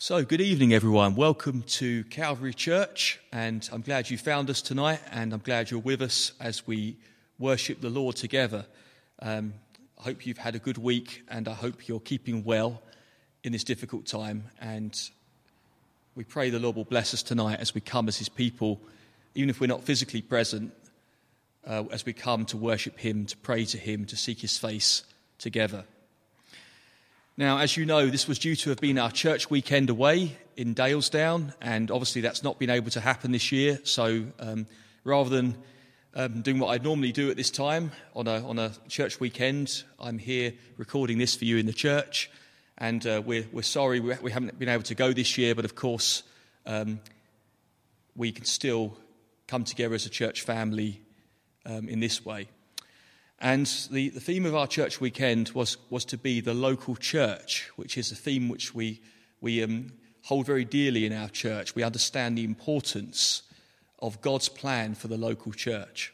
So, good evening, everyone. Welcome to Calvary Church, and I'm glad you found us tonight, and I'm glad you're with us as we worship the Lord together. Um, I hope you've had a good week, and I hope you're keeping well in this difficult time. And we pray the Lord will bless us tonight as we come as His people, even if we're not physically present, uh, as we come to worship Him, to pray to Him, to seek His face together. Now, as you know, this was due to have been our church weekend away in Dalesdown, and obviously that's not been able to happen this year. So um, rather than um, doing what I'd normally do at this time on a, on a church weekend, I'm here recording this for you in the church. And uh, we're, we're sorry we haven't been able to go this year, but of course, um, we can still come together as a church family um, in this way. And the, the theme of our church weekend was, was to be the local church, which is a theme which we, we um, hold very dearly in our church. We understand the importance of God's plan for the local church.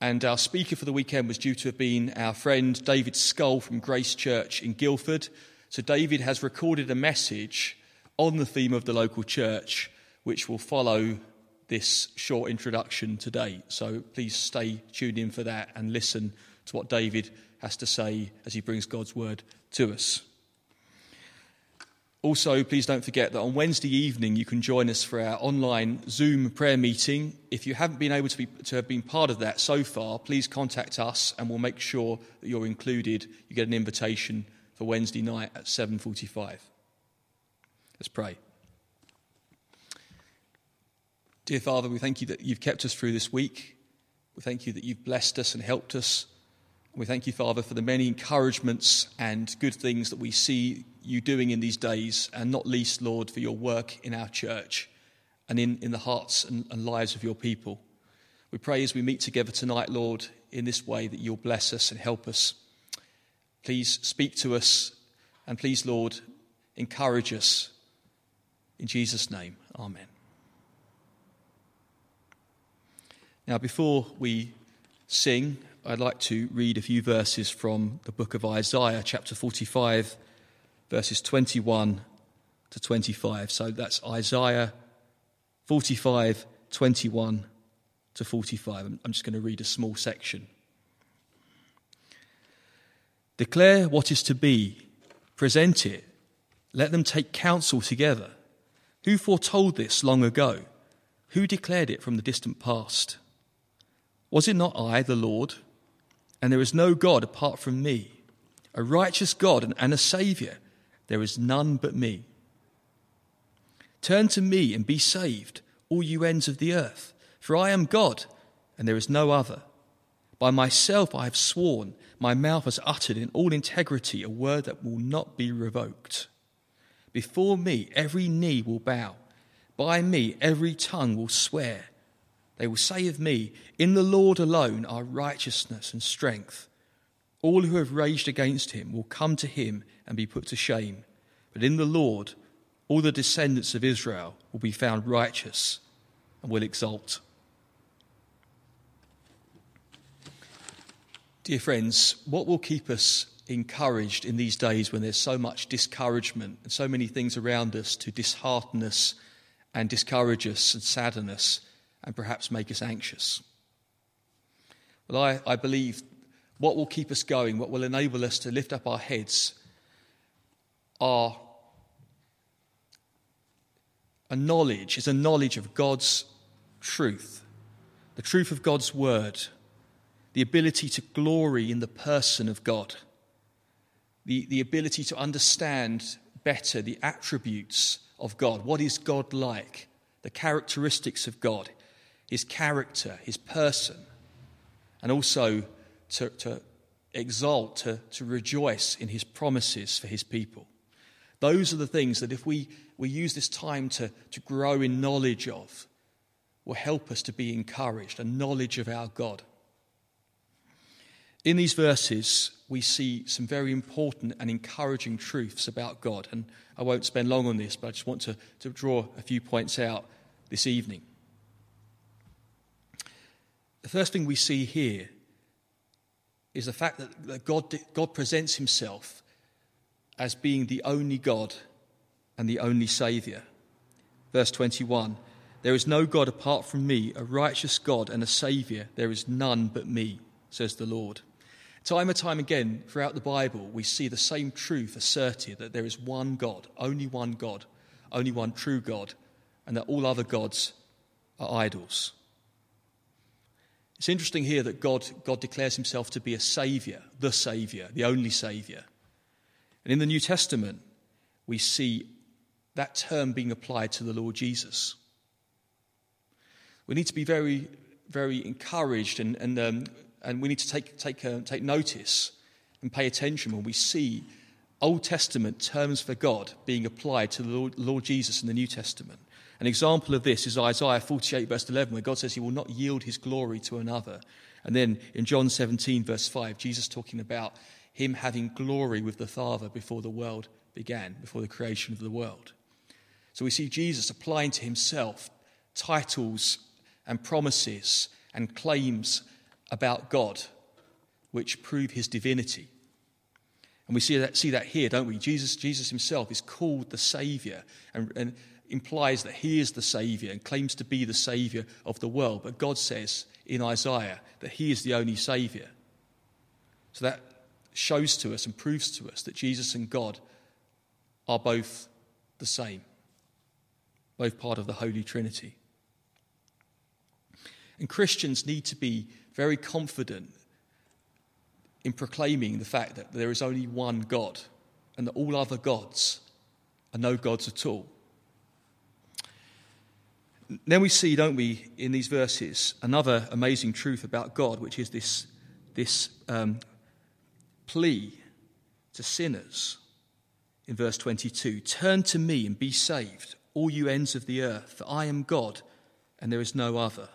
And our speaker for the weekend was due to have been our friend David Skull from Grace Church in Guildford. So, David has recorded a message on the theme of the local church, which will follow this short introduction today. So please stay tuned in for that and listen to what David has to say as he brings God's word to us. Also, please don't forget that on Wednesday evening you can join us for our online Zoom prayer meeting. If you haven't been able to, be, to have been part of that so far, please contact us and we'll make sure that you're included. You get an invitation for Wednesday night at 7:45. Let's pray. Dear Father, we thank you that you've kept us through this week. We thank you that you've blessed us and helped us. We thank you, Father, for the many encouragements and good things that we see you doing in these days, and not least, Lord, for your work in our church and in, in the hearts and, and lives of your people. We pray as we meet together tonight, Lord, in this way that you'll bless us and help us. Please speak to us, and please, Lord, encourage us. In Jesus' name, amen. Now, before we sing, I'd like to read a few verses from the book of Isaiah, chapter 45, verses 21 to 25. So that's Isaiah 45, 21 to 45. I'm just going to read a small section. Declare what is to be, present it, let them take counsel together. Who foretold this long ago? Who declared it from the distant past? Was it not I, the Lord? And there is no God apart from me, a righteous God and a Saviour. There is none but me. Turn to me and be saved, all you ends of the earth, for I am God, and there is no other. By myself I have sworn, my mouth has uttered in all integrity a word that will not be revoked. Before me every knee will bow, by me every tongue will swear. They will say of me, In the Lord alone are righteousness and strength. All who have raged against him will come to him and be put to shame. But in the Lord, all the descendants of Israel will be found righteous and will exult. Dear friends, what will keep us encouraged in these days when there's so much discouragement and so many things around us to dishearten us and discourage us and sadden us? And perhaps make us anxious. But I, I believe what will keep us going, what will enable us to lift up our heads, are a knowledge, is a knowledge of God's truth, the truth of God's word, the ability to glory in the person of God, the, the ability to understand better the attributes of God. What is God like? The characteristics of God his character, his person, and also to, to exalt, to, to rejoice in his promises for his people. Those are the things that if we, we use this time to, to grow in knowledge of, will help us to be encouraged, a knowledge of our God. In these verses, we see some very important and encouraging truths about God. And I won't spend long on this, but I just want to, to draw a few points out this evening. The first thing we see here is the fact that God, God presents himself as being the only God and the only Saviour. Verse 21 There is no God apart from me, a righteous God and a Saviour. There is none but me, says the Lord. Time and time again throughout the Bible, we see the same truth asserted that there is one God, only one God, only one true God, and that all other gods are idols. It's interesting here that God, God declares himself to be a Saviour, the Saviour, the only Saviour. And in the New Testament, we see that term being applied to the Lord Jesus. We need to be very, very encouraged and, and, um, and we need to take, take, uh, take notice and pay attention when we see Old Testament terms for God being applied to the Lord, Lord Jesus in the New Testament. An example of this is Isaiah 48, verse 11, where God says he will not yield his glory to another. And then in John 17, verse 5, Jesus talking about him having glory with the Father before the world began, before the creation of the world. So we see Jesus applying to himself titles and promises and claims about God which prove his divinity. And we see that, see that here, don't we? Jesus, Jesus himself is called the Saviour and, and implies that he is the Saviour and claims to be the Saviour of the world. But God says in Isaiah that he is the only Saviour. So that shows to us and proves to us that Jesus and God are both the same, both part of the Holy Trinity. And Christians need to be very confident in proclaiming the fact that there is only one God and that all other gods are no gods at all. Then we see, don't we, in these verses, another amazing truth about God, which is this, this um, plea to sinners in verse 22 Turn to me and be saved, all you ends of the earth, for I am God and there is no other.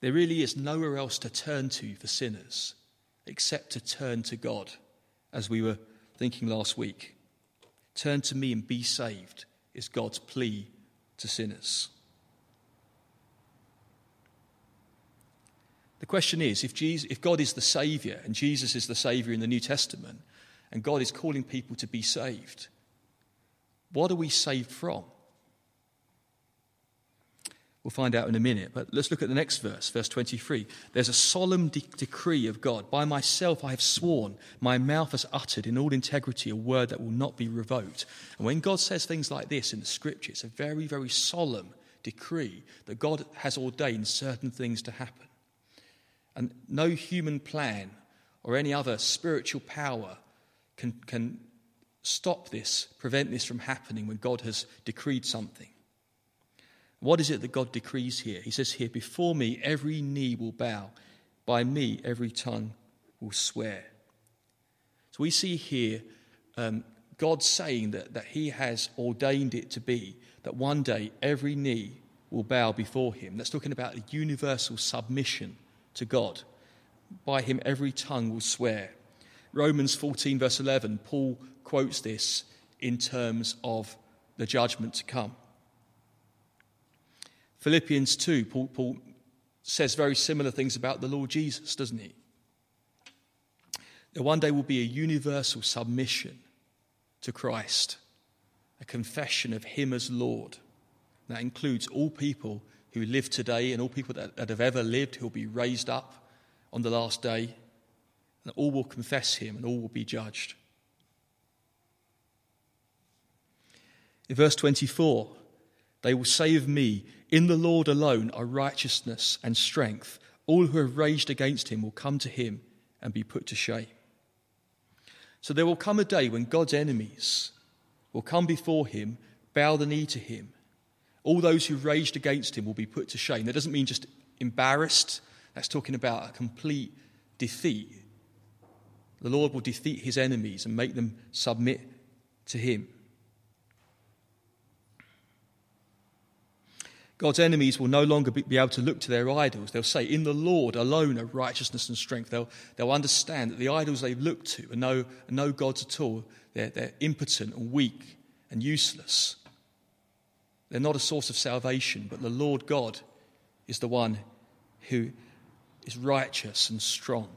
There really is nowhere else to turn to for sinners except to turn to God, as we were thinking last week. Turn to me and be saved is God's plea to sinners. The question is if, Jesus, if God is the Saviour and Jesus is the Saviour in the New Testament, and God is calling people to be saved, what are we saved from? We'll find out in a minute, but let's look at the next verse, verse 23. There's a solemn de- decree of God. By myself I have sworn, my mouth has uttered in all integrity a word that will not be revoked. And when God says things like this in the scripture, it's a very, very solemn decree that God has ordained certain things to happen. And no human plan or any other spiritual power can, can stop this, prevent this from happening when God has decreed something. What is it that God decrees here? He says here, Before me every knee will bow, by me every tongue will swear. So we see here um, God saying that, that He has ordained it to be that one day every knee will bow before Him. That's talking about a universal submission to God. By Him every tongue will swear. Romans 14, verse 11, Paul quotes this in terms of the judgment to come. Philippians 2, Paul, Paul says very similar things about the Lord Jesus, doesn't he? There one day will be a universal submission to Christ, a confession of Him as Lord. That includes all people who live today and all people that, that have ever lived who will be raised up on the last day. And all will confess Him and all will be judged. In verse 24, they will say of me, In the Lord alone are righteousness and strength. All who have raged against him will come to him and be put to shame. So there will come a day when God's enemies will come before him, bow the knee to him. All those who raged against him will be put to shame. That doesn't mean just embarrassed, that's talking about a complete defeat. The Lord will defeat his enemies and make them submit to him. God's enemies will no longer be able to look to their idols. They'll say, In the Lord alone are righteousness and strength. They'll, they'll understand that the idols they've looked to are no, are no gods at all. They're, they're impotent and weak and useless. They're not a source of salvation, but the Lord God is the one who is righteous and strong.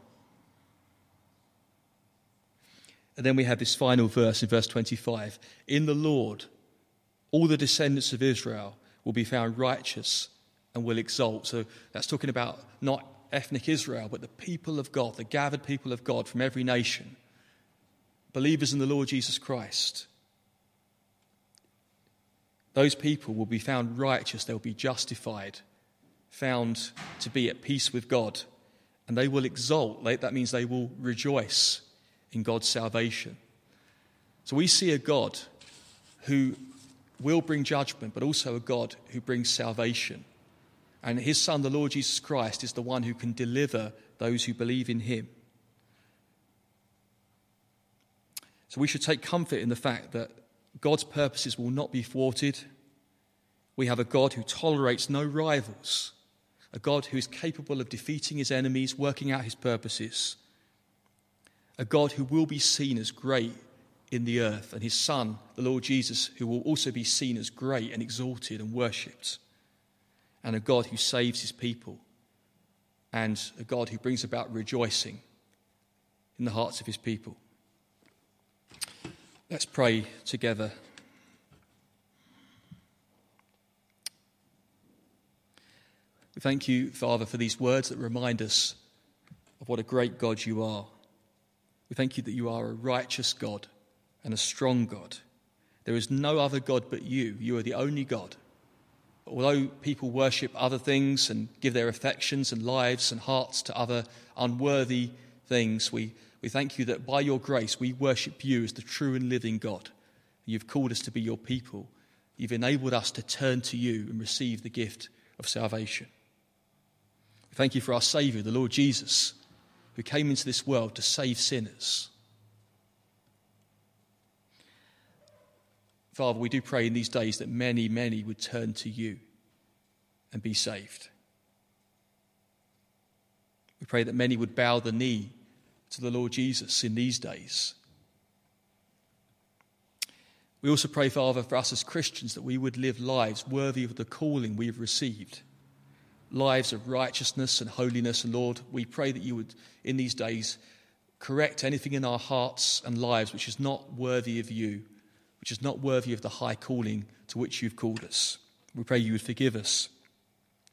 And then we have this final verse in verse 25 In the Lord, all the descendants of Israel will be found righteous and will exalt. So that's talking about not ethnic Israel, but the people of God, the gathered people of God from every nation, believers in the Lord Jesus Christ. Those people will be found righteous, they'll be justified, found to be at peace with God, and they will exult. That means they will rejoice in God's salvation. So we see a God who will bring judgment, but also a God who brings salvation. And his Son, the Lord Jesus Christ, is the one who can deliver those who believe in him. So we should take comfort in the fact that God's purposes will not be thwarted. We have a God who tolerates no rivals, a God who is capable of defeating his enemies, working out his purposes, a God who will be seen as great in the earth, and his Son, the Lord Jesus, who will also be seen as great and exalted and worshipped, and a God who saves his people, and a God who brings about rejoicing in the hearts of his people. Let's pray together. We thank you, Father, for these words that remind us of what a great God you are. We thank you that you are a righteous God and a strong God. There is no other God but you. You are the only God. Although people worship other things and give their affections and lives and hearts to other unworthy things, we we thank you that by your grace we worship you as the true and living God. You've called us to be your people. You've enabled us to turn to you and receive the gift of salvation. We thank you for our Saviour, the Lord Jesus, who came into this world to save sinners. Father, we do pray in these days that many, many would turn to you and be saved. We pray that many would bow the knee to the Lord Jesus in these days. We also pray, Father, for us as Christians that we would live lives worthy of the calling we've received, lives of righteousness and holiness. And Lord, we pray that you would, in these days, correct anything in our hearts and lives which is not worthy of you, which is not worthy of the high calling to which you've called us. We pray you would forgive us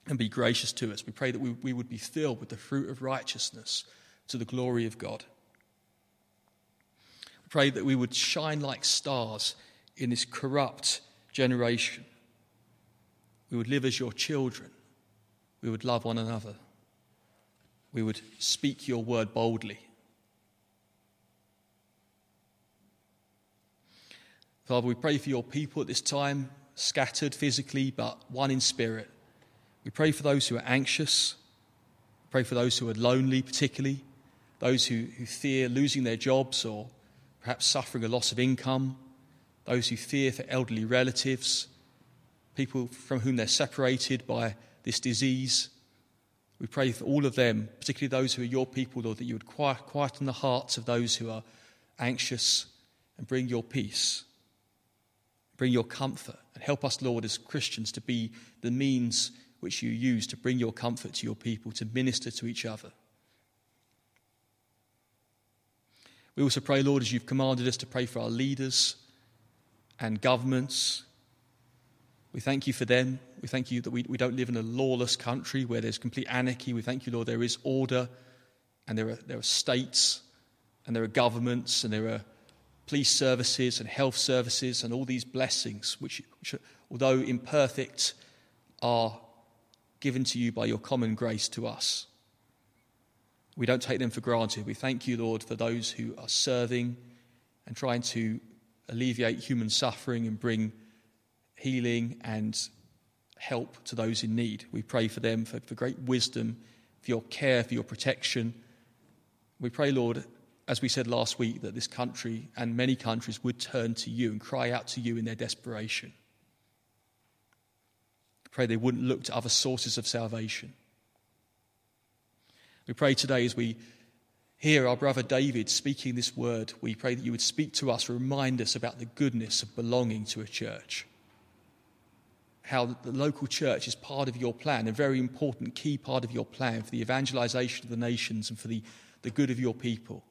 and be gracious to us. We pray that we, we would be filled with the fruit of righteousness to the glory of God. We pray that we would shine like stars in this corrupt generation. We would live as your children. We would love one another. We would speak your word boldly. Father, we pray for your people at this time, scattered physically, but one in spirit. We pray for those who are anxious. Pray for those who are lonely, particularly those who, who fear losing their jobs or perhaps suffering a loss of income, those who fear for elderly relatives, people from whom they're separated by this disease. We pray for all of them, particularly those who are your people, Lord, that you would quieten the hearts of those who are anxious and bring your peace, bring your comfort, and help us, Lord, as Christians to be the means which you use to bring your comfort to your people, to minister to each other. We also pray, Lord, as you've commanded us to pray for our leaders and governments. We thank you for them. We thank you that we, we don't live in a lawless country where there's complete anarchy. We thank you, Lord, there is order and there are, there are states and there are governments and there are police services and health services and all these blessings, which, which although imperfect, are given to you by your common grace to us. We don't take them for granted. We thank you, Lord, for those who are serving and trying to alleviate human suffering and bring healing and help to those in need. We pray for them for, for great wisdom, for your care, for your protection. We pray, Lord, as we said last week, that this country and many countries would turn to you and cry out to you in their desperation. Pray they wouldn't look to other sources of salvation. We pray today as we hear our brother David speaking this word, we pray that you would speak to us, remind us about the goodness of belonging to a church. How the local church is part of your plan, a very important key part of your plan for the evangelization of the nations and for the, the good of your people.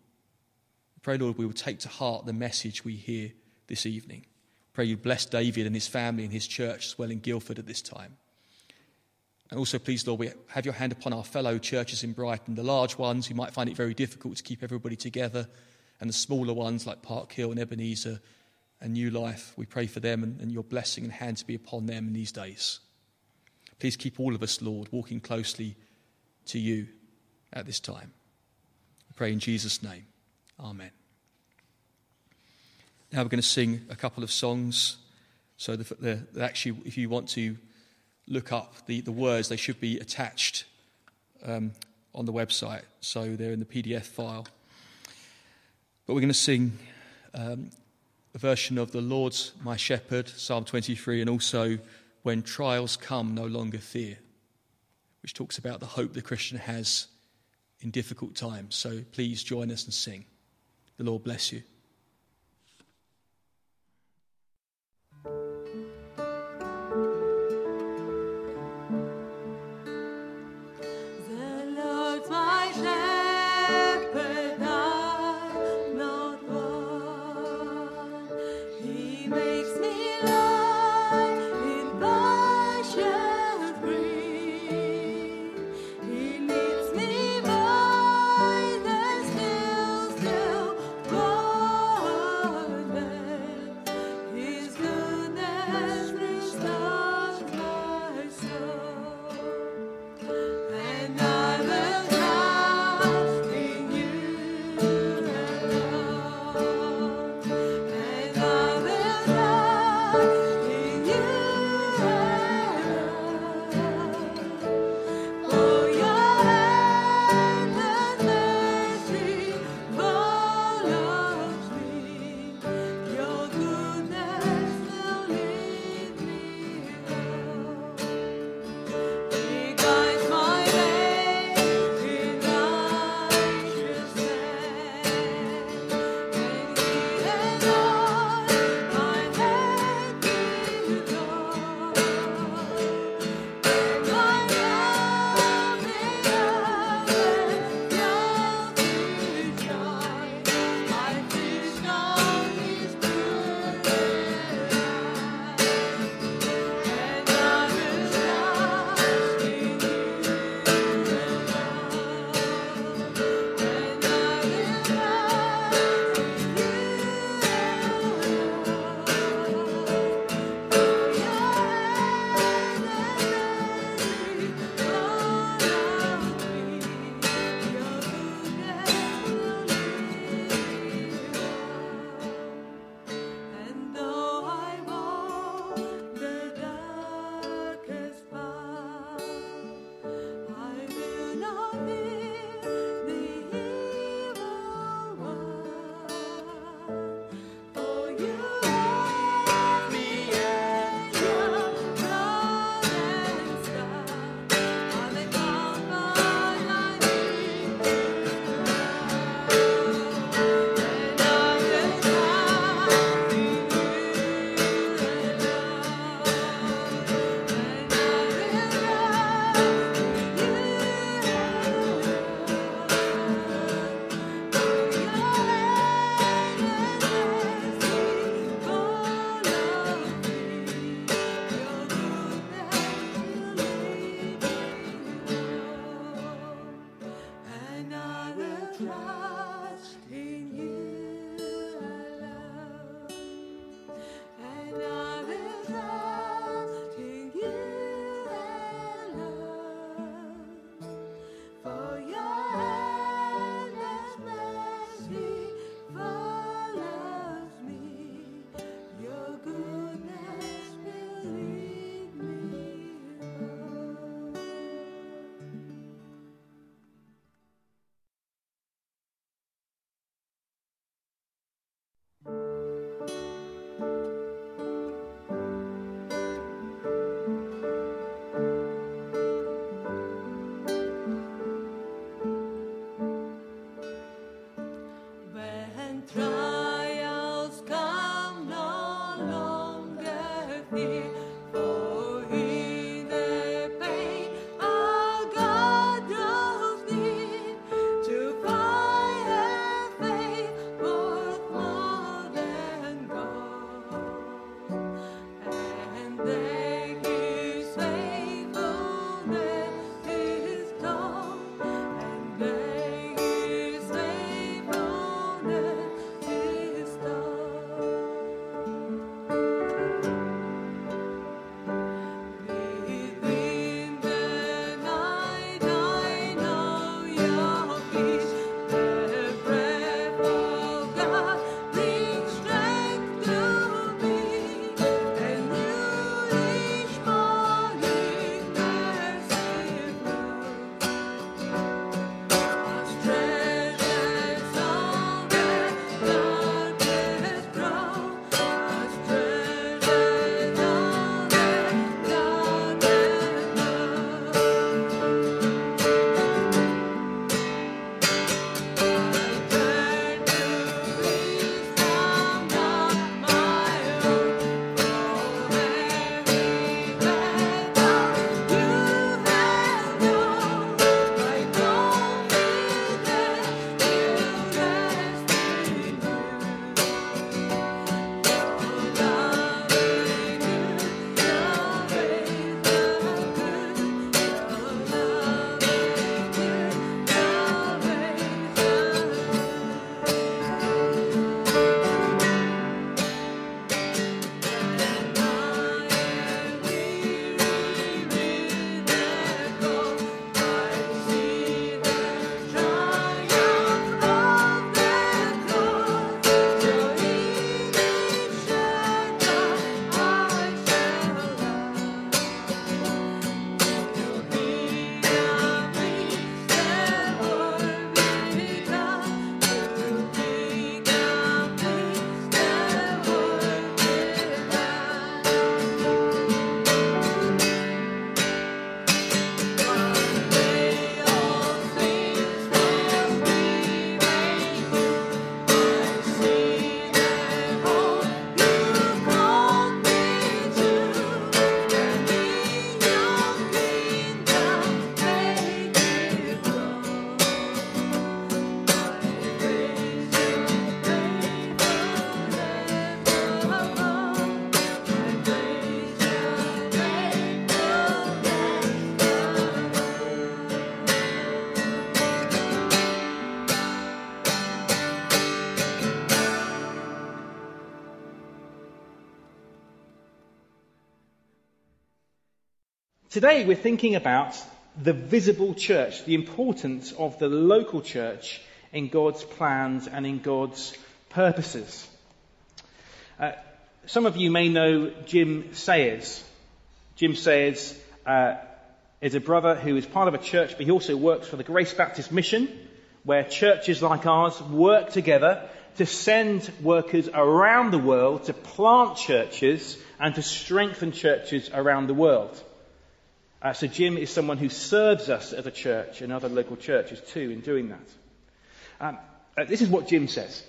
Pray, Lord, we will take to heart the message we hear this evening. Pray you bless David and his family and his church as well in Guildford at this time. And also, please, Lord, we have your hand upon our fellow churches in Brighton, the large ones who might find it very difficult to keep everybody together, and the smaller ones like Park Hill and Ebenezer and New Life. We pray for them and, and your blessing and hand to be upon them in these days. Please keep all of us, Lord, walking closely to you at this time. We pray in Jesus' name. Amen. Now we're going to sing a couple of songs. So, the, the, the, actually, if you want to look up the, the words, they should be attached um, on the website. So, they're in the PDF file. But we're going to sing um, a version of The Lord's My Shepherd, Psalm 23, and also When Trials Come, No Longer Fear, which talks about the hope the Christian has in difficult times. So, please join us and sing. The Lord bless you. Today we're thinking about the visible church, the importance of the local church in God's plans and in God's purposes. Uh, some of you may know Jim Sayers. Jim Sayers uh, is a brother who is part of a church, but he also works for the Grace Baptist Mission, where churches like ours work together to send workers around the world to plant churches and to strengthen churches around the world. Uh, so Jim is someone who serves us as a church and other local churches too in doing that. Um, uh, this is what Jim says.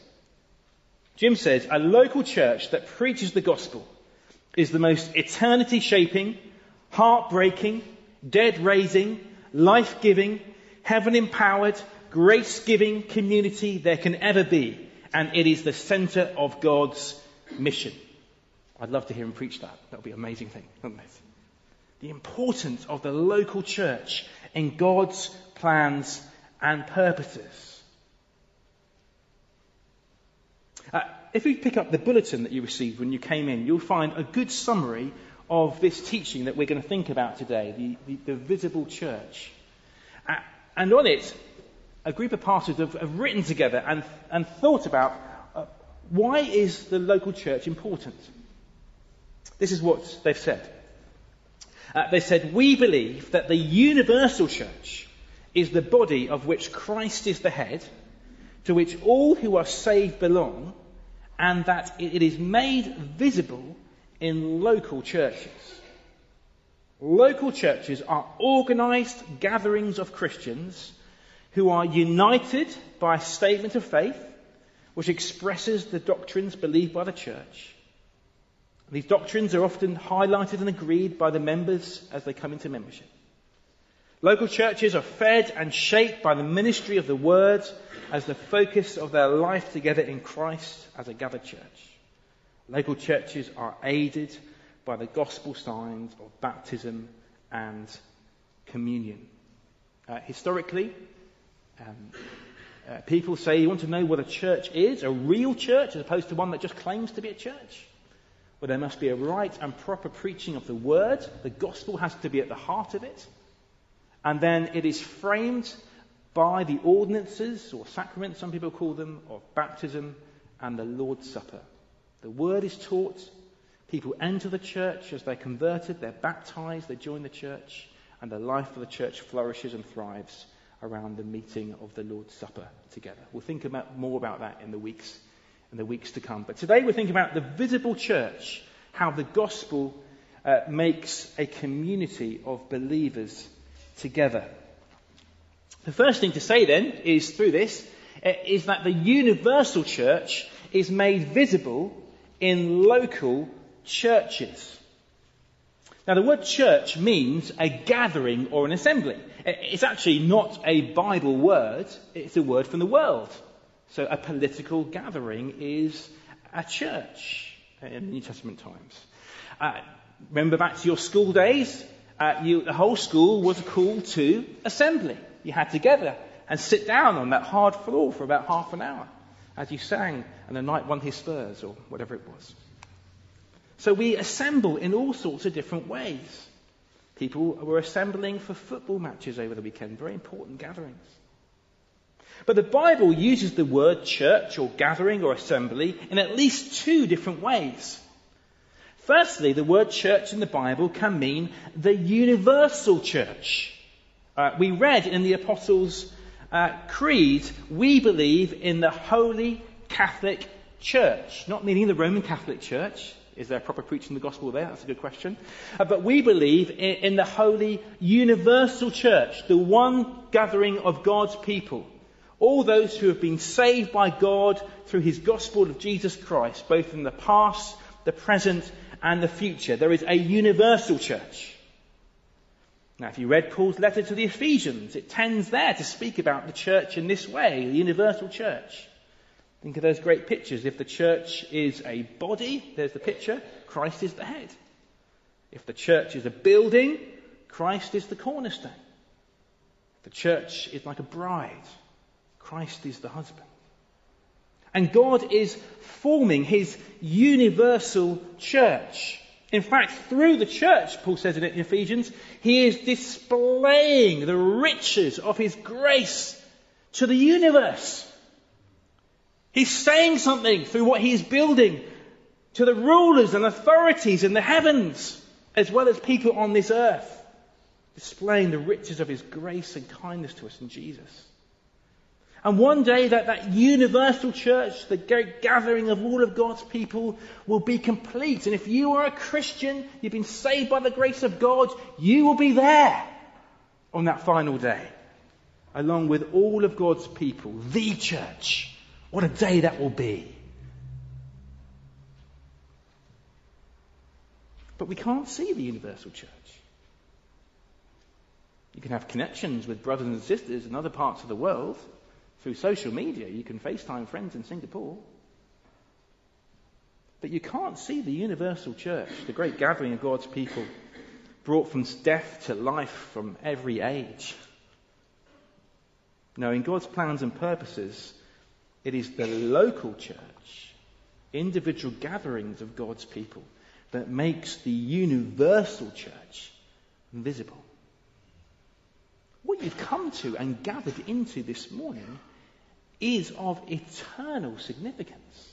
Jim says, a local church that preaches the gospel is the most eternity shaping, heartbreaking, dead raising, life giving, heaven empowered, grace giving community there can ever be. And it is the center of God's mission. I'd love to hear him preach that. That would be an amazing thing, wouldn't it? The importance of the local church in God's plans and purposes. Uh, if you pick up the bulletin that you received when you came in, you'll find a good summary of this teaching that we're going to think about today, the, the, the visible church. Uh, and on it, a group of pastors have, have written together and, and thought about uh, why is the local church important? This is what they've said. Uh, they said, We believe that the universal church is the body of which Christ is the head, to which all who are saved belong, and that it is made visible in local churches. Local churches are organized gatherings of Christians who are united by a statement of faith which expresses the doctrines believed by the church these doctrines are often highlighted and agreed by the members as they come into membership. Local churches are fed and shaped by the ministry of the Word as the focus of their life together in Christ as a gathered church. Local churches are aided by the gospel signs of baptism and communion. Uh, historically, um, uh, people say you want to know what a church is, a real church, as opposed to one that just claims to be a church. Well, there must be a right and proper preaching of the word. The gospel has to be at the heart of it. And then it is framed by the ordinances, or sacraments, some people call them, of baptism and the Lord's Supper. The word is taught. People enter the church as they're converted, they're baptized, they join the church, and the life of the church flourishes and thrives around the meeting of the Lord's Supper together. We'll think about, more about that in the weeks in the weeks to come. But today we're thinking about the visible church, how the gospel uh, makes a community of believers together. The first thing to say then is through this uh, is that the universal church is made visible in local churches. Now, the word church means a gathering or an assembly. It's actually not a Bible word, it's a word from the world. So a political gathering is a church in New Testament times. Uh, remember back to your school days? Uh, you, the whole school was called to assembly. You had to gather and sit down on that hard floor for about half an hour as you sang and the knight won his spurs or whatever it was. So we assemble in all sorts of different ways. People were assembling for football matches over the weekend, very important gatherings. But the Bible uses the word church or gathering or assembly in at least two different ways. Firstly, the word church in the Bible can mean the universal church. Uh, we read in the Apostles' uh, Creed, we believe in the Holy Catholic Church, not meaning the Roman Catholic Church. Is there proper preaching the gospel there? That's a good question. Uh, but we believe in, in the Holy Universal Church, the one gathering of God's people all those who have been saved by God through his gospel of Jesus Christ, both in the past, the present, and the future. There is a universal church. Now, if you read Paul's letter to the Ephesians, it tends there to speak about the church in this way, the universal church. Think of those great pictures. If the church is a body, there's the picture, Christ is the head. If the church is a building, Christ is the cornerstone. The church is like a bride. Christ is the husband. And God is forming his universal church. In fact, through the church, Paul says in Ephesians, he is displaying the riches of his grace to the universe. He's saying something through what he is building to the rulers and authorities in the heavens, as well as people on this earth, displaying the riches of his grace and kindness to us in Jesus. And one day that, that universal church, the gathering of all of God's people, will be complete. And if you are a Christian, you've been saved by the grace of God, you will be there on that final day, along with all of God's people, the church. What a day that will be. But we can't see the universal church. You can have connections with brothers and sisters in other parts of the world through social media. You can FaceTime friends in Singapore. But you can't see the universal church, the great gathering of God's people, brought from death to life from every age. No, in God's plans and purposes, it is the local church, individual gatherings of God's people, that makes the universal church visible. What you've come to and gathered into this morning is of eternal significance.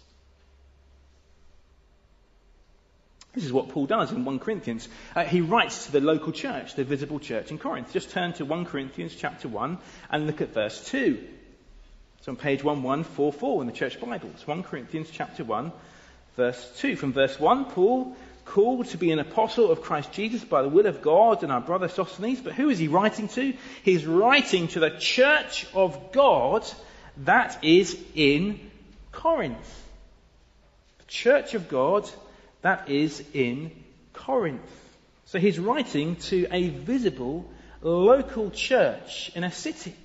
This is what Paul does in 1 Corinthians. Uh, he writes to the local church, the visible church in Corinth. Just turn to 1 Corinthians chapter 1 and look at verse 2. It's on page 1144 in the church Bibles. 1 Corinthians chapter 1, verse 2. From verse 1, Paul called to be an apostle of Christ Jesus by the will of God and our brother Sosthenes. But who is he writing to? He's writing to the church of God that is in Corinth. The church of God that is in Corinth. So he's writing to a visible local church in a city.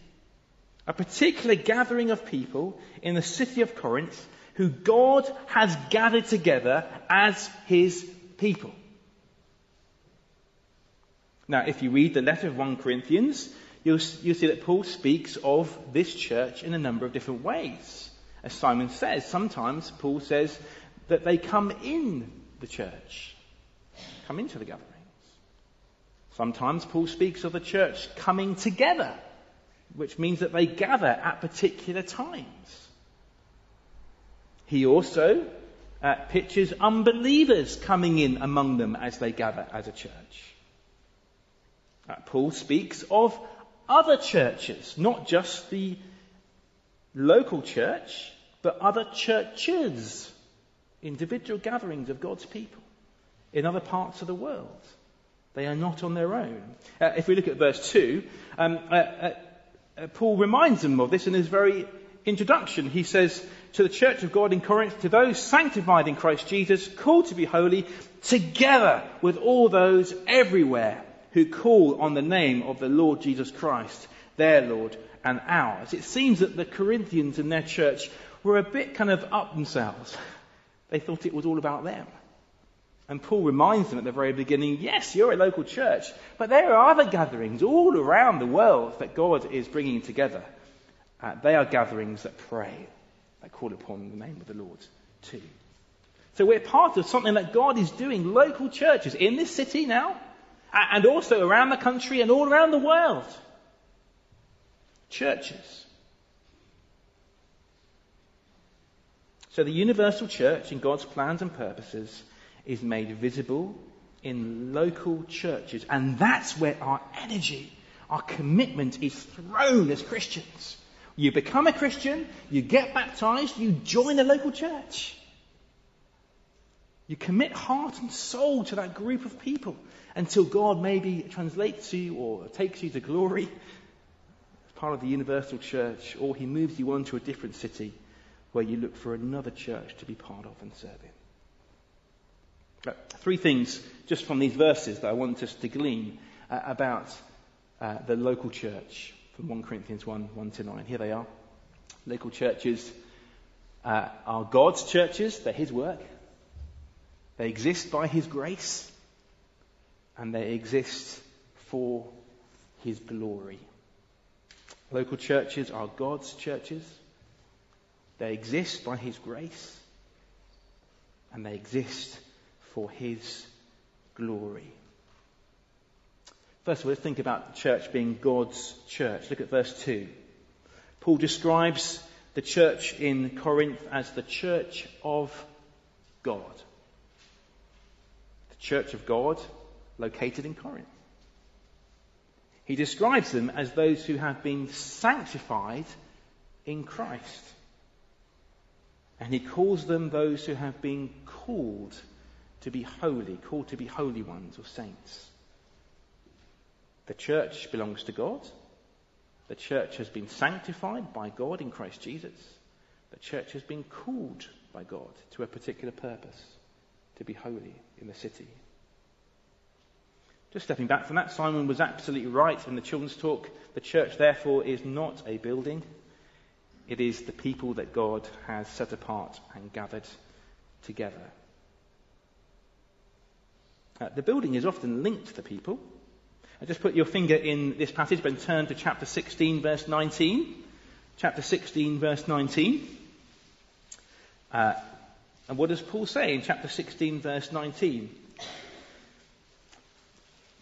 A particular gathering of people in the city of Corinth who God has gathered together as his people. Now, if you read the letter of 1 Corinthians, you'll, you'll see that Paul speaks of this church in a number of different ways. As Simon says, sometimes Paul says that they come in the church, come into the gatherings. Sometimes Paul speaks of the church coming together, which means that they gather at particular times. He also uh, pictures unbelievers coming in among them as they gather as a church. Uh, Paul speaks of other churches, not just the local church, but other churches, individual gatherings of God's people in other parts of the world. They are not on their own. Uh, if we look at verse 2, um, uh, uh, uh, Paul reminds them of this in his very introduction. He says, To the church of God in Corinth, to those sanctified in Christ Jesus, called to be holy, together with all those everywhere who call on the name of the Lord Jesus Christ, their Lord and ours. It seems that the Corinthians in their church were a bit kind of up themselves. They thought it was all about them. And Paul reminds them at the very beginning, yes, you're a local church, but there are other gatherings all around the world that God is bringing together. Uh, they are gatherings that pray, that call upon the name of the Lord too. So we're part of something that God is doing, local churches in this city now, and also around the country and all around the world. Churches. So the universal church in God's plans and purposes is made visible in local churches. And that's where our energy, our commitment is thrown as Christians. You become a Christian, you get baptized, you join a local church. You commit heart and soul to that group of people until God maybe translates you or takes you to glory as part of the universal church, or He moves you on to a different city where you look for another church to be part of and serve in. three things just from these verses that I want us to glean uh, about uh, the local church from 1 Corinthians 1 1 to 9. Here they are. Local churches uh, are God's churches, they're His work. They exist by His grace and they exist for His glory. Local churches are God's churches. They exist by His grace and they exist for His glory. First of all, let's think about the church being God's church. Look at verse 2. Paul describes the church in Corinth as the church of God. Church of God located in Corinth. He describes them as those who have been sanctified in Christ. And he calls them those who have been called to be holy, called to be holy ones or saints. The church belongs to God. The church has been sanctified by God in Christ Jesus. The church has been called by God to a particular purpose, to be holy in the city. Just stepping back from that, Simon was absolutely right in the children's talk. The church, therefore, is not a building. It is the people that God has set apart and gathered together. Uh, the building is often linked to the people. I just put your finger in this passage, but turn to chapter 16, verse 19. Chapter 16, verse 19. Uh, and what does Paul say in chapter 16, verse 19?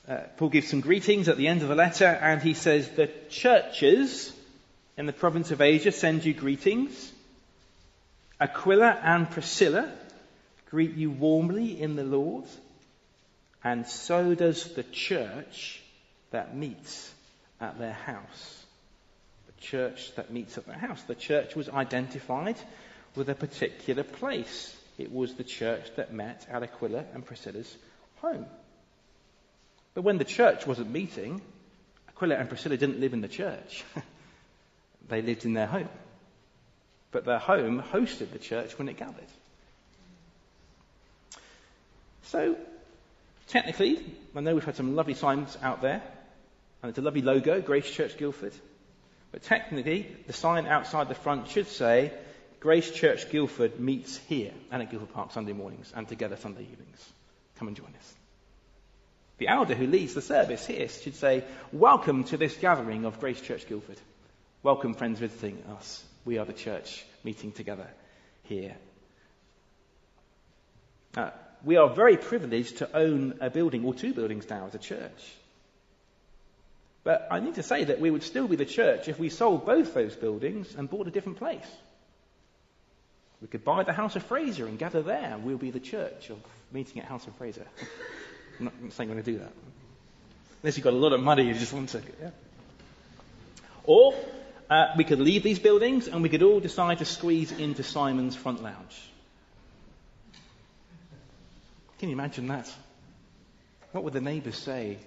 Uh, Paul gives some greetings at the end of the letter, and he says, The churches in the province of Asia send you greetings. Aquila and Priscilla greet you warmly in the Lord, and so does the church that meets at their house. The church that meets at their house. The church was identified with a particular place. It was the church that met at Aquila and Priscilla's home. But when the church wasn't meeting, Aquila and Priscilla didn't live in the church. they lived in their home. But their home hosted the church when it gathered. So, technically, I know we've had some lovely signs out there, and it's a lovely logo, Grace Church Guildford. But technically, the sign outside the front should say, Grace Church Guildford meets here and at Guildford Park Sunday mornings and together Sunday evenings. Come and join us. The elder who leads the service here should say, Welcome to this gathering of Grace Church Guildford. Welcome, friends visiting us. We are the church meeting together here. Uh, we are very privileged to own a building or two buildings now as a church. But I need to say that we would still be the church if we sold both those buildings and bought a different place. We could buy the House of Fraser and gather there. We'll be the church of meeting at House of Fraser. I'm not saying we're going to do that. Unless you've got a lot of money, you just want to. Yeah. Or uh, we could leave these buildings and we could all decide to squeeze into Simon's front lounge. Can you imagine that? What would the neighbours say?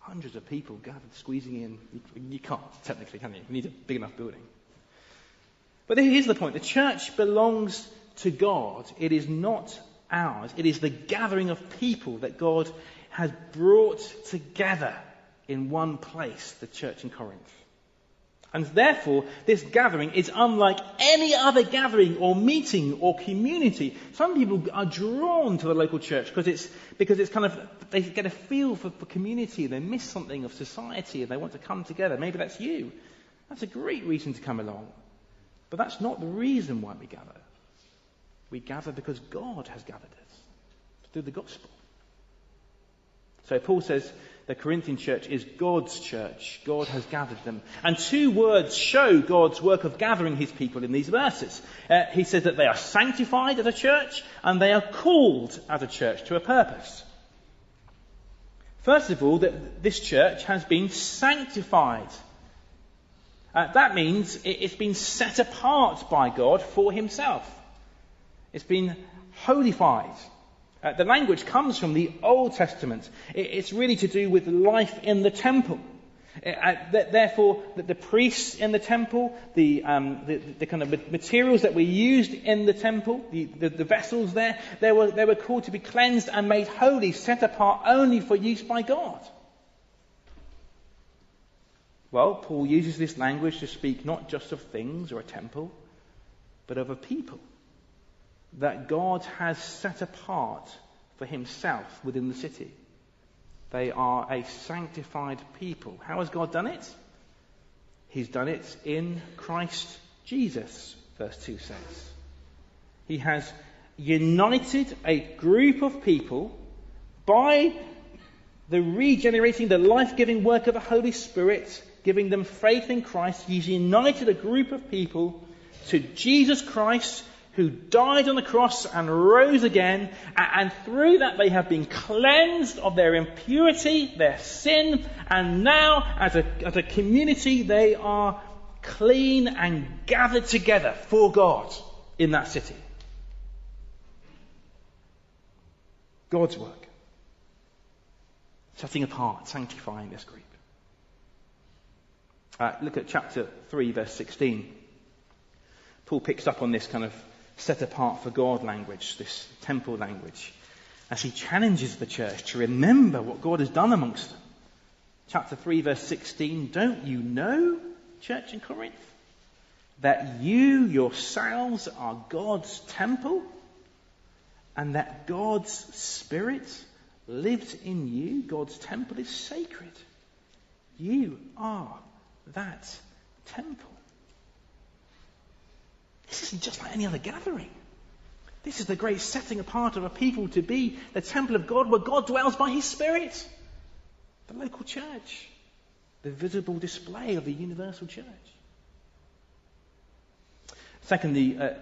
Hundreds of people gathered, squeezing in. You, you can't, technically, can you? You need a big enough building. But here's the point the church belongs to God, it is not ours. It is the gathering of people that God has brought together in one place, the church in Corinth. And therefore, this gathering is unlike any other gathering or meeting or community. Some people are drawn to the local church because it's, because it's kind of, they get a feel for, for community. They miss something of society and they want to come together. Maybe that's you. That's a great reason to come along. But that's not the reason why we gather. We gather because God has gathered us through the gospel. So Paul says the Corinthian church is God's church. God has gathered them. And two words show God's work of gathering his people in these verses. Uh, he says that they are sanctified as a church and they are called as a church to a purpose. First of all, that this church has been sanctified. Uh, that means it, it's been set apart by God for himself. It's been holified. Uh, the language comes from the Old Testament. It, it's really to do with life in the temple. Uh, uh therefore, the, priests in the temple, the, um, the, the, kind of materials that were used in the temple, the, the, vessels there, they were, they were called to be cleansed and made holy, set apart only for use by God. Well, Paul uses this language to speak not just of things or a temple, but of a people that God has set apart for himself within the city. They are a sanctified people. How has God done it? He's done it in Christ Jesus, verse 2 says. He has united a group of people by the regenerating, the life giving work of the Holy Spirit, giving them faith in Christ, He's united a group of people to Jesus Christ who died on the cross and rose again, and through that they have been cleansed of their impurity, their sin, and now as a, as a community they are clean and gathered together for God in that city. God's work. Setting apart, sanctifying this group. Uh, look at chapter 3, verse 16. Paul picks up on this kind of set apart for God language, this temple language, as he challenges the church to remember what God has done amongst them. Chapter 3, verse 16 Don't you know, church in Corinth, that you yourselves are God's temple and that God's Spirit lives in you? God's temple is sacred. You are that temple. This isn't just like any other gathering. This is the great setting apart of a people to be the temple of God where God dwells by His Spirit. The local church. The visible display of the universal church. Secondly, uh,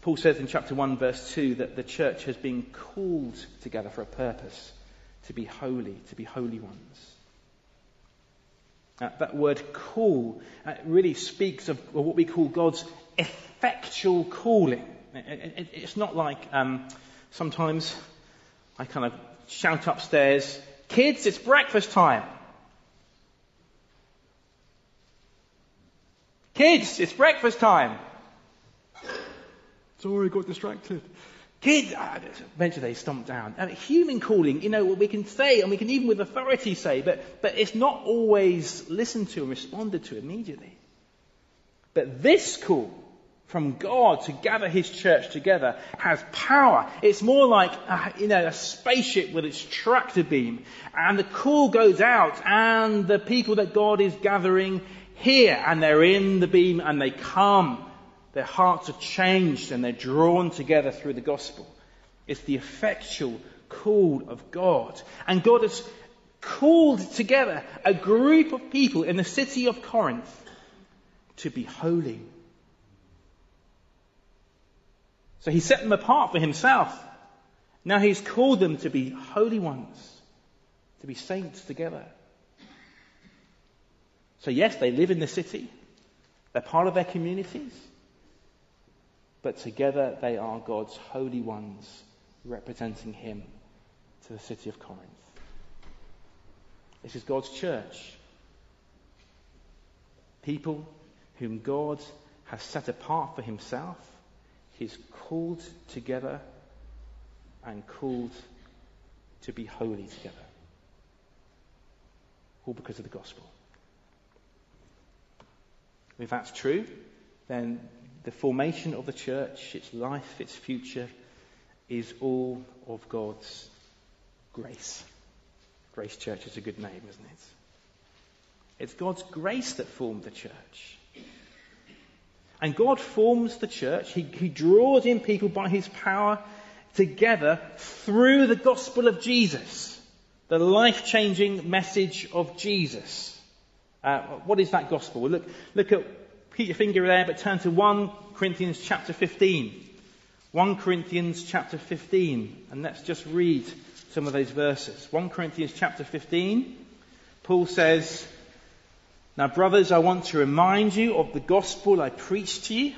Paul says in chapter 1, verse 2, that the church has been called together for a purpose to be holy, to be holy ones. Uh, that word call uh, really speaks of what we call God's effectual calling. It, it, it's not like um, sometimes I kind of shout upstairs, kids, it's breakfast time. Kids, it's breakfast time. Sorry, got distracted. Kids, ah, eventually they stomp down. Mean, human calling, you know, we can say, and we can even with authority say, but, but it's not always listened to and responded to immediately. But this call from God to gather His church together has power. It's more like, a, you know, a spaceship with its tractor beam. And the call goes out and the people that God is gathering here and they're in the beam and they come their hearts are changed and they're drawn together through the gospel. It's the effectual call of God. And God has called together a group of people in the city of Corinth to be holy. So he set them apart for himself. Now he's called them to be holy ones, to be saints together. So yes, they live in the city. They're part of their communities but together they are God's holy ones, representing Him to the city of Corinth. This is God's church. People whom God has set apart for Himself, He's called together and called to be holy together. All because of the gospel. If that's true, then the formation of the church, its life, its future, is all of God's grace. Grace Church is a good name, isn't it? It's God's grace that formed the church. And God forms the church. He, he draws in people by His power together through the gospel of Jesus, the life changing message of Jesus. Uh, what is that gospel? Well, look, look at keep your finger there, but turn to 1 Corinthians chapter 15. 1 Corinthians chapter 15, and let's just read some of those verses. 1 Corinthians chapter 15, Paul says, Now, brothers, I want to remind you of the gospel I preached to you,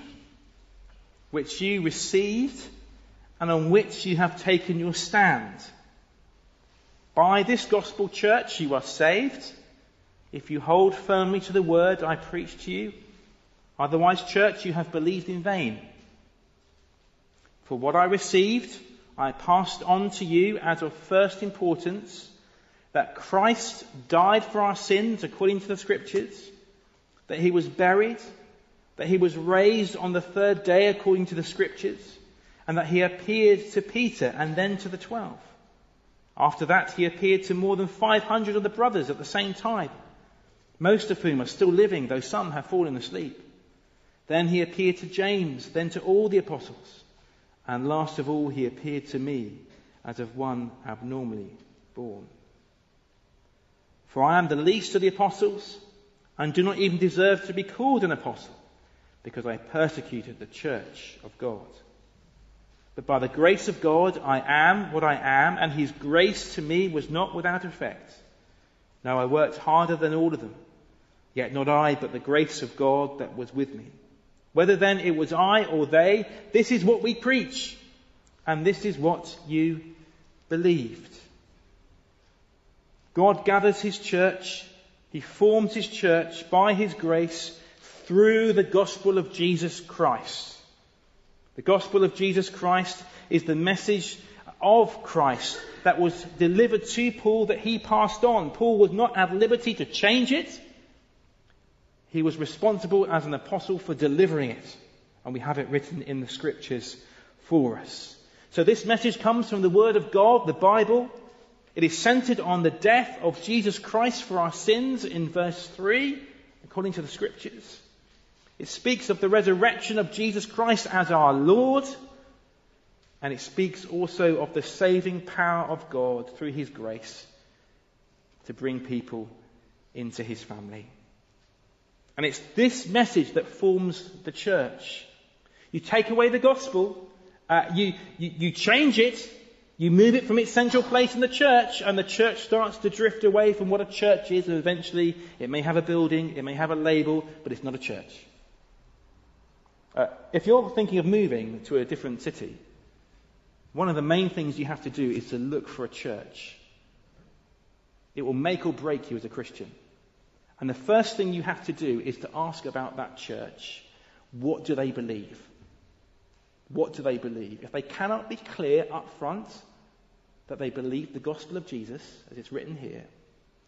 which you received, and on which you have taken your stand. By this gospel, church, you are saved if you hold firmly to the word I preached to you Otherwise, church, you have believed in vain. For what I received, I passed on to you as of first importance that Christ died for our sins according to the scriptures, that he was buried, that he was raised on the third day according to the scriptures, and that he appeared to Peter and then to the twelve. After that, he appeared to more than 500 of the brothers at the same time, most of whom are still living, though some have fallen asleep. Then he appeared to James, then to all the apostles. And last of all, he appeared to me as of one abnormally born. For I am the least of the apostles and do not even deserve to be called an apostle because I persecuted the church of God. But by the grace of God, I am what I am, and his grace to me was not without effect. Now I worked harder than all of them, yet not I, but the grace of God that was with me. Whether then it was I or they, this is what we preach, and this is what you believed. God gathers his church, he forms his church by his grace through the gospel of Jesus Christ. The gospel of Jesus Christ is the message of Christ that was delivered to Paul that he passed on. Paul was not at liberty to change it. He was responsible as an apostle for delivering it. And we have it written in the scriptures for us. So this message comes from the Word of God, the Bible. It is centered on the death of Jesus Christ for our sins in verse 3, according to the scriptures. It speaks of the resurrection of Jesus Christ as our Lord. And it speaks also of the saving power of God through His grace to bring people into His family. And it's this message that forms the church. You take away the gospel, uh, you, you, you change it, you move it from its central place in the church, and the church starts to drift away from what a church is, and eventually it may have a building, it may have a label, but it's not a church. Uh, if you're thinking of moving to a different city, one of the main things you have to do is to look for a church. It will make or break you as a Christian. And the first thing you have to do is to ask about that church. What do they believe? What do they believe? If they cannot be clear up front that they believe the gospel of Jesus, as it's written here,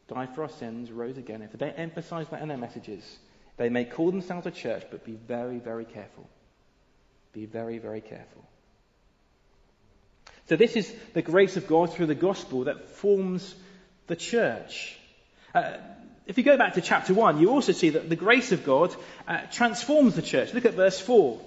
died for our sins, rose again, if they emphasize that in their messages, they may call themselves a church, but be very, very careful. Be very, very careful. So, this is the grace of God through the gospel that forms the church. Uh, if you go back to chapter 1, you also see that the grace of God uh, transforms the church. Look at verse 4.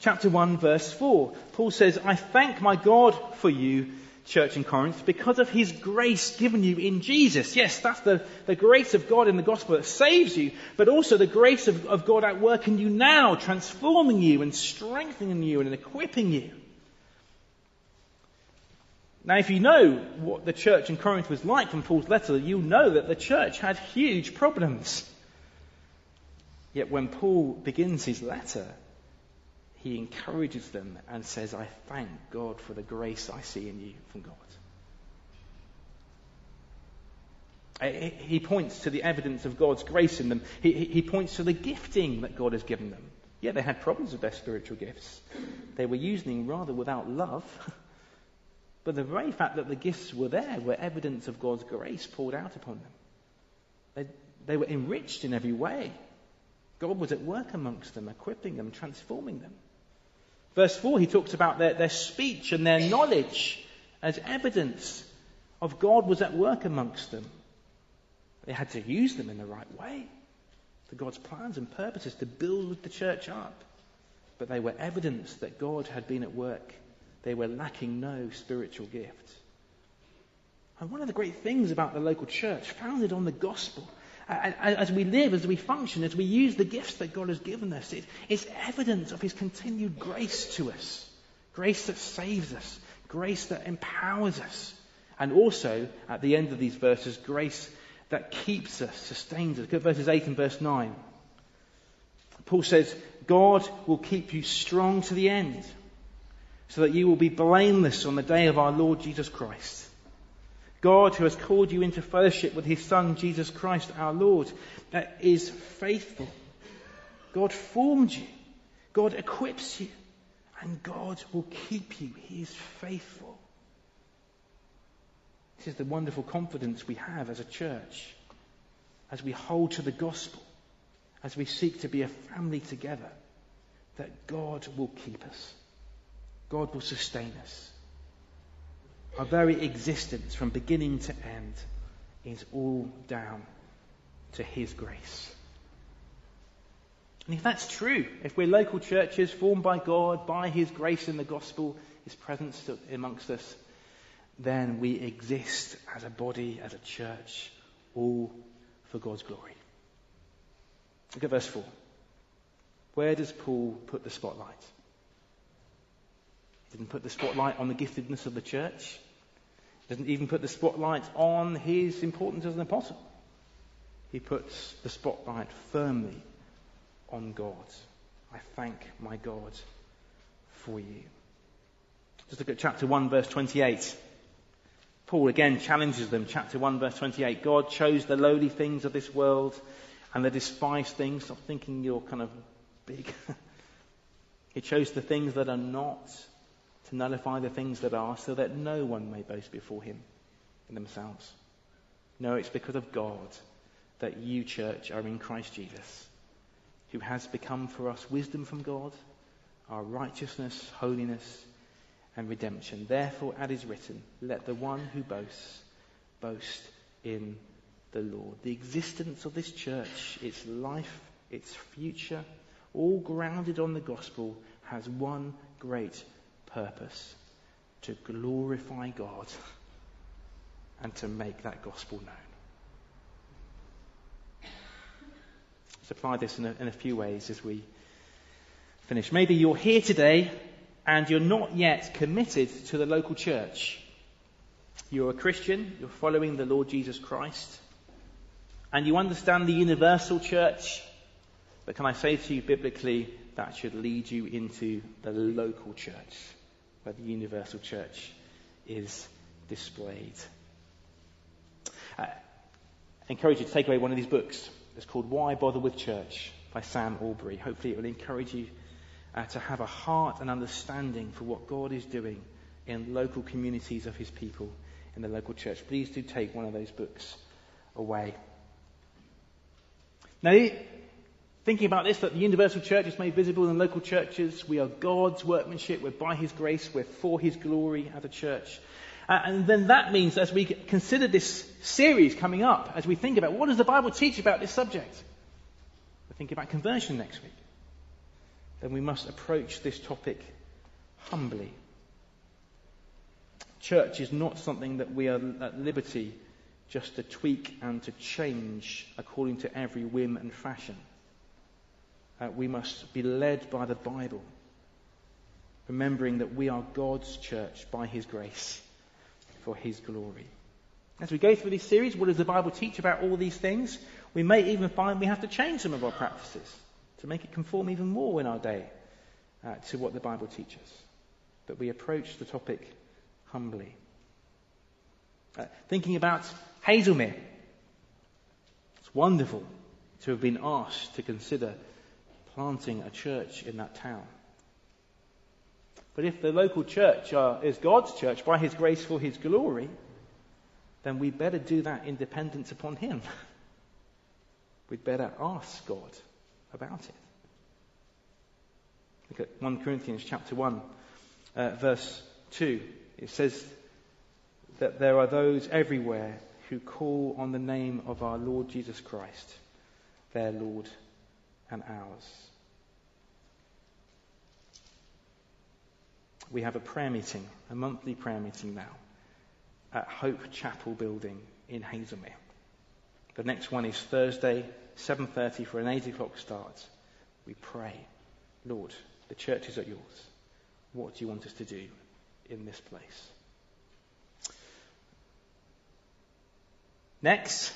Chapter 1, verse 4. Paul says, I thank my God for you church in Corinth because of his grace given you in Jesus. Yes, that's the, the grace of God in the gospel that saves you, but also the grace of, of God at work in you now, transforming you and strengthening you and equipping you. Now, if you know what the church in Corinth was like from Paul's letter, you'll know that the church had huge problems. Yet when Paul begins his letter, he encourages them and says, I thank God for the grace I see in you from God. Eh, he points to the evidence of God's grace in them. He, he, points to the gifting that God has given them. Yeah, they had problems with their spiritual gifts. They were using rather without love. But the very fact that the gifts were there were evidence of God's grace poured out upon them. They, they were enriched in every way. God was at work amongst them, equipping them, transforming them. Verse 4, he talks about their, their speech and their knowledge as evidence of God was at work amongst them. They had to use them in the right way for God's plans and purposes to build the church up. But they were evidence that God had been at work. They were lacking no spiritual gift. And one of the great things about the local church, founded on the gospel, as we live, as we function, as we use the gifts that God has given us, it's evidence of His continued grace to us. Grace that saves us, grace that empowers us, and also, at the end of these verses, grace that keeps us, sustains us. Look at verses 8 and verse 9. Paul says, God will keep you strong to the end, so that you will be blameless on the day of our Lord Jesus Christ. God, who has called you into fellowship with his Son, Jesus Christ our Lord, is faithful. God formed you. God equips you. And God will keep you. He is faithful. This is the wonderful confidence we have as a church, as we hold to the gospel, as we seek to be a family together, that God will keep us. God will sustain us. Our very existence from beginning to end is all down to His grace. And if that's true, if we're local churches formed by God, by His grace in the gospel, His presence amongst us, then we exist as a body, as a church, all for God's glory. Look at verse 4. Where does Paul put the spotlight? Didn't put the spotlight on the giftedness of the church. Doesn't even put the spotlight on his importance as an apostle. He puts the spotlight firmly on God. I thank my God for you. Just look at chapter 1, verse 28. Paul again challenges them. Chapter 1, verse 28. God chose the lowly things of this world and the despised things. Stop thinking you're kind of big. he chose the things that are not to nullify the things that are, so that no one may boast before him in themselves. No, it's because of God that you, church, are in Christ Jesus, who has become for us wisdom from God, our righteousness, holiness, and redemption. Therefore, as is written, let the one who boasts boast in the Lord. The existence of this church, its life, its future, all grounded on the gospel, has one great purpose to glorify God and to make that gospel known. Let's apply this in a, in a few ways as we finish. Maybe you're here today and you're not yet committed to the local church. You're a Christian, you're following the Lord Jesus Christ, and you understand the universal church, but can I say to you biblically, that should lead you into the local church, where the universal church is displayed. Uh, I encourage you to take away one of these books. It's called Why Bother with Church by Sam Allberry. Hopefully, it will encourage you uh, to have a heart and understanding for what God is doing in local communities of His people in the local church. Please do take one of those books away. Now, thinking about this, that the universal church is made visible in local churches. We are God's workmanship. We're by His grace. We're for His glory as a church. Uh, and then that means as we consider this series coming up, as we think about what does the Bible teach about this subject? we're thinking about conversion next week then we must approach this topic humbly. Church is not something that we are at liberty just to tweak and to change according to every whim and fashion. Uh, we must be led by the Bible, remembering that we are God's church by His grace for His glory. As we go through this series, what does the Bible teach about all these things? We may even find we have to change some of our practices to make it conform even more in our day uh, to what the Bible teaches. But we approach the topic humbly. Uh, thinking about Haslemere, it's wonderful to have been asked to consider planting a church in that town. But if the local church is God's church by His grace for His glory, then we better do that in dependence upon Him. We'd better ask God about it. Look at 1 Corinthians chapter 1, uh, verse 2. It says that there are those everywhere who call on the name of our Lord Jesus Christ, their Lord and ours. We have a prayer meeting, a monthly prayer meeting now, at Hope Chapel building in Haslemere. The next one is Thursday, 7.30 for an 8 o'clock start. We pray, Lord, the church is at yours. What do you want us to do in this place? Next,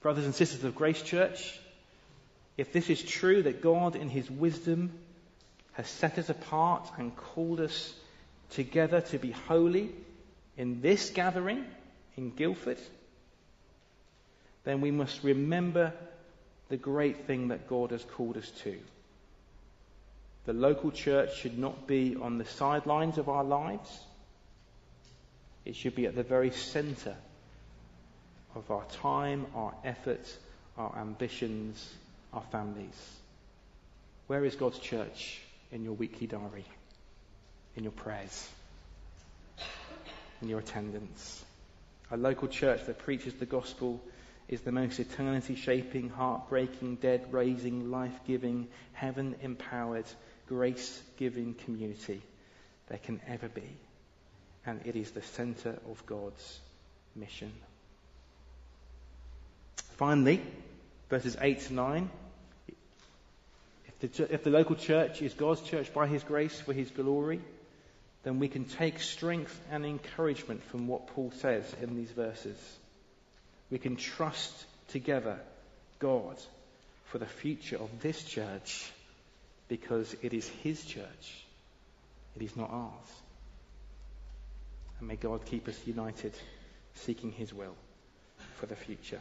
brothers and sisters of Grace Church, if this is true that God in his wisdom has set us apart and called us together to be holy in this gathering in Guildford, then we must remember the great thing that God has called us to. The local church should not be on the sidelines of our lives. It should be at the very center of our time, our efforts, our ambitions, our families. Where is God's church in your weekly diary, in your prayers, in your attendance? A local church that preaches the gospel is the most eternity shaping, heartbreaking, dead raising, life giving, heaven empowered, grace giving community there can ever be. and it is the center of God's mission. Finally, verses 8 to 9. If the, if the local church is God's church by His grace for His glory, then we can take strength and encouragement from what Paul says in these verses. We can trust together God for the future of this church because it is His church. It is not ours. And may God keep us united, seeking His will for the future.